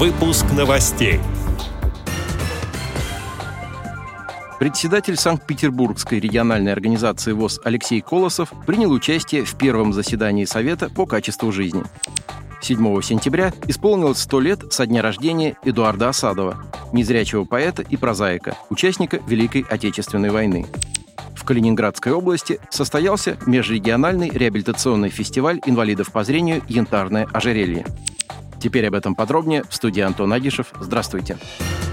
Выпуск новостей. Председатель Санкт-Петербургской региональной организации ВОЗ Алексей Колосов принял участие в первом заседании Совета по качеству жизни. 7 сентября исполнилось 100 лет со дня рождения Эдуарда Осадова, незрячего поэта и прозаика, участника Великой Отечественной войны. В Калининградской области состоялся межрегиональный реабилитационный фестиваль инвалидов по зрению «Янтарное ожерелье». Теперь об этом подробнее в студии Антон Агишев. Здравствуйте. Здравствуйте.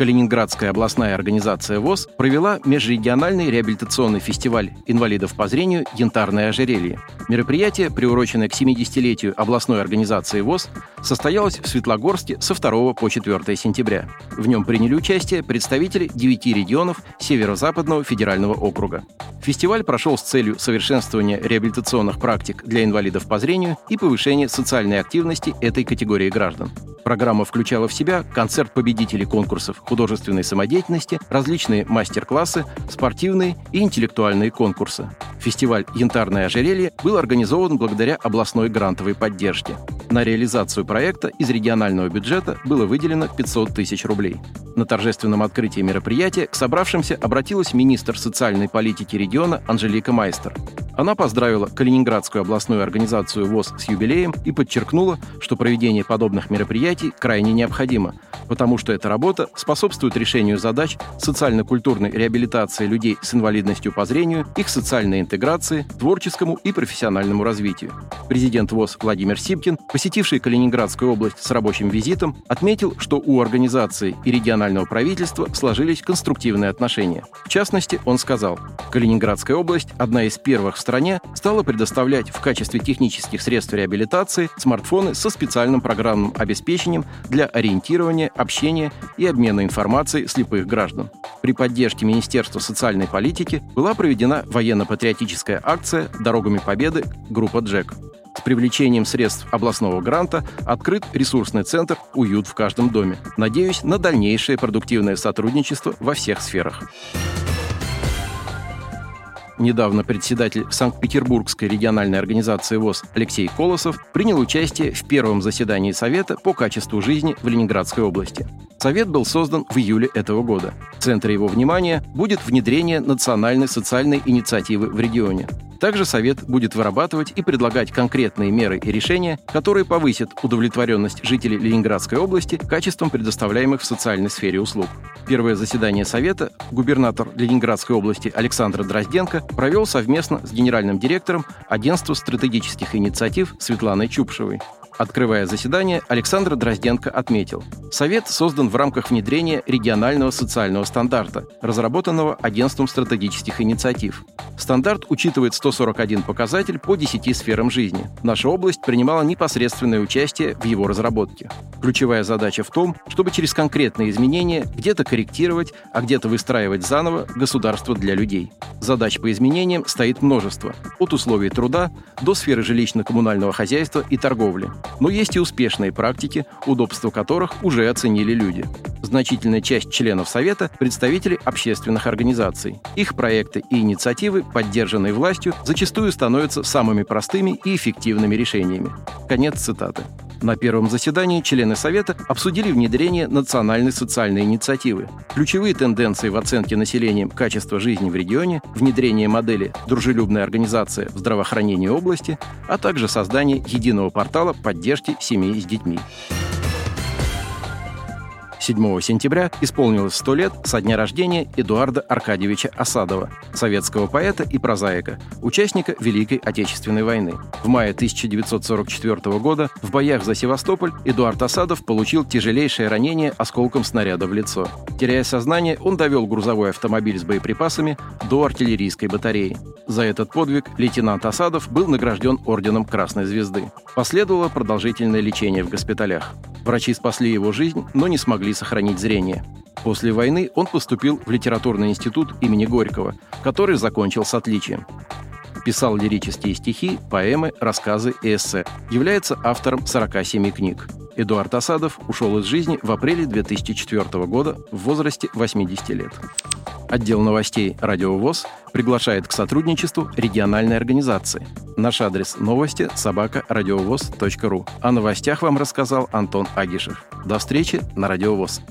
Калининградская областная организация ВОЗ провела межрегиональный реабилитационный фестиваль инвалидов по зрению «Янтарное ожерелье». Мероприятие, приуроченное к 70-летию областной организации ВОЗ, состоялось в Светлогорске со 2 по 4 сентября. В нем приняли участие представители 9 регионов Северо-Западного федерального округа. Фестиваль прошел с целью совершенствования реабилитационных практик для инвалидов по зрению и повышения социальной активности этой категории граждан. Программа включала в себя концерт победителей конкурсов художественной самодеятельности, различные мастер-классы, спортивные и интеллектуальные конкурсы. Фестиваль «Янтарное ожерелье» был организован благодаря областной грантовой поддержке. На реализацию проекта из регионального бюджета было выделено 500 тысяч рублей. На торжественном открытии мероприятия к собравшимся обратилась министр социальной политики региона Анжелика Майстер. Она поздравила Калининградскую областную организацию ВОЗ с юбилеем и подчеркнула, что проведение подобных мероприятий крайне необходимо, потому что эта работа способствует решению задач социально-культурной реабилитации людей с инвалидностью по зрению, их социальной интеграции, творческому и профессиональному развитию. Президент ВОЗ Владимир Сипкин, посетивший Калининградскую область с рабочим визитом, отметил, что у организации и регионального правительства сложились конструктивные отношения. В частности, он сказал, Калининградская область – одна из первых в стране стала предоставлять в качестве технических средств реабилитации смартфоны со специальным программным обеспечением для ориентирования, общения и обмена информацией слепых граждан. При поддержке Министерства социальной политики была проведена военно-патриотическая акция «Дорогами Победы. Группа Джек». С привлечением средств областного гранта открыт ресурсный центр «Уют в каждом доме». Надеюсь на дальнейшее продуктивное сотрудничество во всех сферах. Недавно председатель Санкт-Петербургской региональной организации ВОЗ Алексей Колосов принял участие в первом заседании Совета по качеству жизни в Ленинградской области. Совет был создан в июле этого года. В центре его внимания будет внедрение национальной социальной инициативы в регионе. Также Совет будет вырабатывать и предлагать конкретные меры и решения, которые повысят удовлетворенность жителей Ленинградской области качеством предоставляемых в социальной сфере услуг. Первое заседание Совета губернатор Ленинградской области Александр Дрозденко провел совместно с генеральным директором Агентства стратегических инициатив Светланой Чупшевой. Открывая заседание, Александр Дрозденко отметил, Совет создан в рамках внедрения регионального социального стандарта, разработанного Агентством стратегических инициатив. Стандарт учитывает 141 показатель по 10 сферам жизни. Наша область принимала непосредственное участие в его разработке. Ключевая задача в том, чтобы через конкретные изменения где-то корректировать, а где-то выстраивать заново государство для людей. Задач по изменениям стоит множество, от условий труда до сферы жилищно-коммунального хозяйства и торговли. Но есть и успешные практики, удобства которых уже оценили люди. Значительная часть членов Совета – представители общественных организаций. Их проекты и инициативы, поддержанные властью, зачастую становятся самыми простыми и эффективными решениями. Конец цитаты. На первом заседании члены Совета обсудили внедрение национальной социальной инициативы, ключевые тенденции в оценке населением качества жизни в регионе, внедрение модели «Дружелюбная организация в здравоохранении области», а также создание единого портала поддержки семей с детьми. 7 сентября исполнилось 100 лет со дня рождения Эдуарда Аркадьевича Осадова, советского поэта и прозаика, участника Великой Отечественной войны. В мае 1944 года в боях за Севастополь Эдуард Осадов получил тяжелейшее ранение осколком снаряда в лицо. Теряя сознание, он довел грузовой автомобиль с боеприпасами до артиллерийской батареи. За этот подвиг лейтенант Осадов был награжден орденом Красной Звезды. Последовало продолжительное лечение в госпиталях. Врачи спасли его жизнь, но не смогли сохранить зрение. После войны он поступил в литературный институт имени Горького, который закончил с отличием. Писал лирические стихи, поэмы, рассказы и эссе. Является автором 47 книг. Эдуард Асадов ушел из жизни в апреле 2004 года в возрасте 80 лет. Отдел новостей «Радио ВОЗ» приглашает к сотрудничеству региональной организации. Наш адрес новости – собака радиовоз.ру. О новостях вам рассказал Антон Агишев. До встречи на «Радио ВОЗ».